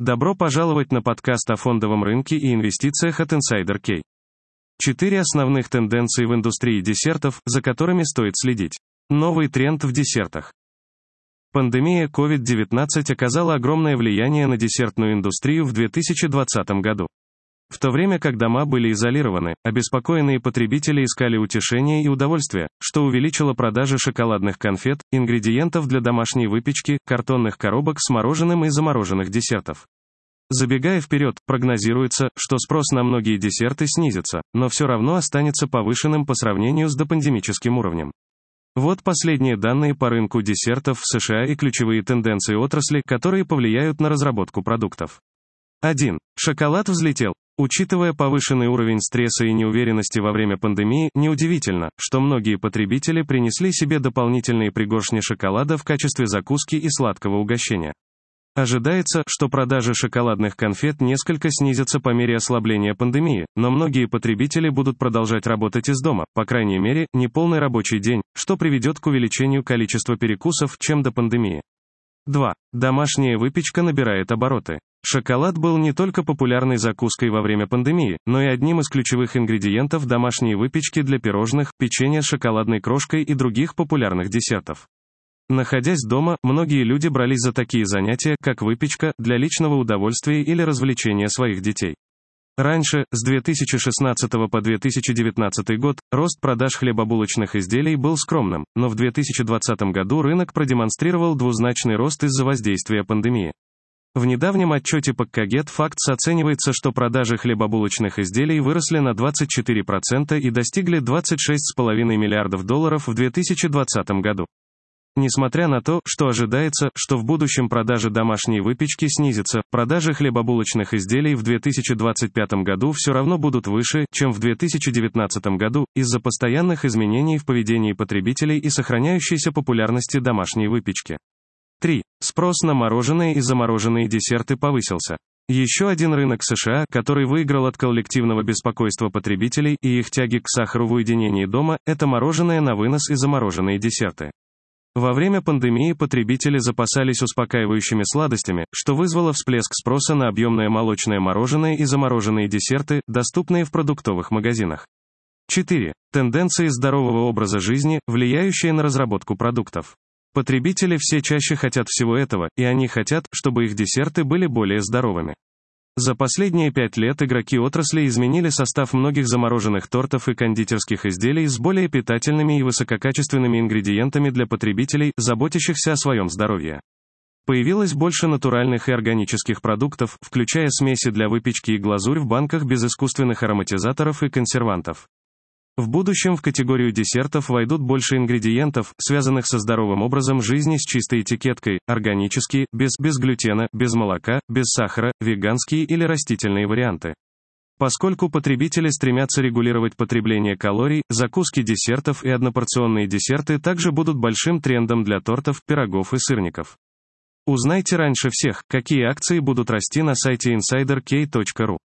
Добро пожаловать на подкаст о фондовом рынке и инвестициях от Insider Key. Четыре основных тенденции в индустрии десертов, за которыми стоит следить. Новый тренд в десертах. Пандемия COVID-19 оказала огромное влияние на десертную индустрию в 2020 году. В то время как дома были изолированы, обеспокоенные потребители искали утешения и удовольствия, что увеличило продажи шоколадных конфет, ингредиентов для домашней выпечки, картонных коробок с мороженым и замороженных десертов. Забегая вперед, прогнозируется, что спрос на многие десерты снизится, но все равно останется повышенным по сравнению с допандемическим уровнем. Вот последние данные по рынку десертов в США и ключевые тенденции отрасли, которые повлияют на разработку продуктов. 1. Шоколад взлетел. Учитывая повышенный уровень стресса и неуверенности во время пандемии, неудивительно, что многие потребители принесли себе дополнительные пригоршни шоколада в качестве закуски и сладкого угощения. Ожидается, что продажи шоколадных конфет несколько снизятся по мере ослабления пандемии, но многие потребители будут продолжать работать из дома, по крайней мере, не полный рабочий день, что приведет к увеличению количества перекусов, чем до пандемии. 2. Домашняя выпечка набирает обороты. Шоколад был не только популярной закуской во время пандемии, но и одним из ключевых ингредиентов домашней выпечки для пирожных, печенья с шоколадной крошкой и других популярных десертов. Находясь дома, многие люди брались за такие занятия, как выпечка, для личного удовольствия или развлечения своих детей. Раньше, с 2016 по 2019 год, рост продаж хлебобулочных изделий был скромным, но в 2020 году рынок продемонстрировал двузначный рост из-за воздействия пандемии. В недавнем отчете Паккагет Facts оценивается, что продажи хлебобулочных изделий выросли на 24% и достигли 26,5 миллиардов долларов в 2020 году. Несмотря на то, что ожидается, что в будущем продажи домашней выпечки снизятся, продажи хлебобулочных изделий в 2025 году все равно будут выше, чем в 2019 году, из-за постоянных изменений в поведении потребителей и сохраняющейся популярности домашней выпечки. 3. Спрос на мороженое и замороженные десерты повысился. Еще один рынок США, который выиграл от коллективного беспокойства потребителей и их тяги к сахару в уединении дома, это мороженое на вынос и замороженные десерты. Во время пандемии потребители запасались успокаивающими сладостями, что вызвало всплеск спроса на объемное молочное мороженое и замороженные десерты, доступные в продуктовых магазинах. 4. Тенденции здорового образа жизни, влияющие на разработку продуктов. Потребители все чаще хотят всего этого, и они хотят, чтобы их десерты были более здоровыми. За последние пять лет игроки отрасли изменили состав многих замороженных тортов и кондитерских изделий с более питательными и высококачественными ингредиентами для потребителей, заботящихся о своем здоровье. Появилось больше натуральных и органических продуктов, включая смеси для выпечки и глазурь в банках без искусственных ароматизаторов и консервантов. В будущем в категорию десертов войдут больше ингредиентов, связанных со здоровым образом жизни с чистой этикеткой, органические, без, без глютена, без молока, без сахара, веганские или растительные варианты. Поскольку потребители стремятся регулировать потребление калорий, закуски десертов и однопорционные десерты также будут большим трендом для тортов, пирогов и сырников. Узнайте раньше всех, какие акции будут расти на сайте insiderk.ru.